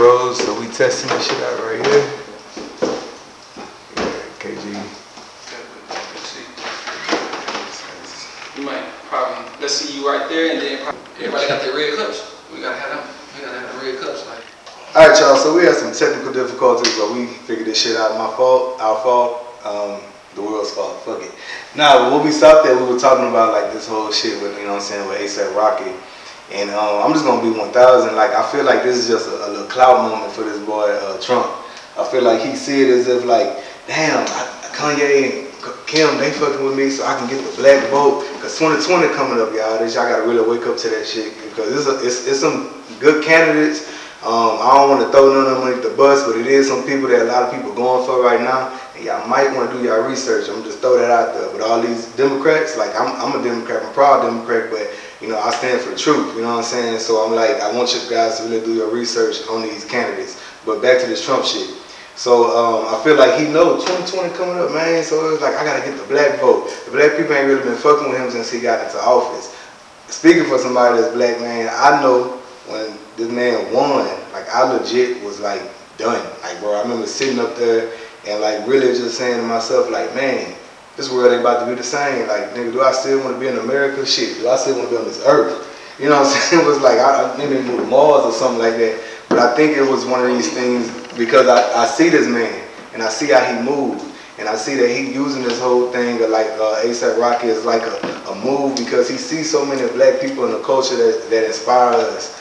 So we testing this shit out right here. Yeah, KG. You might probably, let's see you right there and then probably, everybody got their red cups. We gotta have them, we gotta have the red cups like. All right, y'all. So we had some technical difficulties, but we figured this shit out. My fault, our fault, um, the world's fault. Fuck it. Now, when we stopped there, we were talking about like this whole shit with you know what I'm saying with ASAP Rocky, and um, I'm just gonna be 1,000. Like I feel like this is just a, a little clout moment for this boy uh, Trump. I feel like he see it as if like, damn, I, Kanye and Kim, they fucking with me so I can get the black vote. Cause 2020 coming up, y'all. This y'all gotta really wake up to that shit because it's, a, it's, it's some good candidates. Um, I don't want to throw none of them under the bus, but it is some people that a lot of people going for right now. And y'all might want to do y'all research. I'm just throw that out there. But all these Democrats, like I'm, I'm a Democrat, I'm a proud Democrat, but you know I stand for the truth. You know what I'm saying? So I'm like, I want you guys to really do your research on these candidates. But back to this Trump shit. So um, I feel like he knows 2020 coming up, man. So it's like I gotta get the black vote. The black people ain't really been fucking with him since he got into office. Speaking for somebody that's black, man, I know when this man won, like I legit was like done. Like bro, I remember sitting up there and like really just saying to myself, like, man, this world ain't about to be the same. Like, nigga, do I still want to be in America? Shit, do I still want to be on this earth? You know what I'm saying? It was like I, I maybe move to Mars or something like that. But I think it was one of these things because I, I see this man and I see how he moved. And I see that he using this whole thing of like uh, ASAP Rocky is like a, a move because he sees so many black people in the culture that, that inspire us.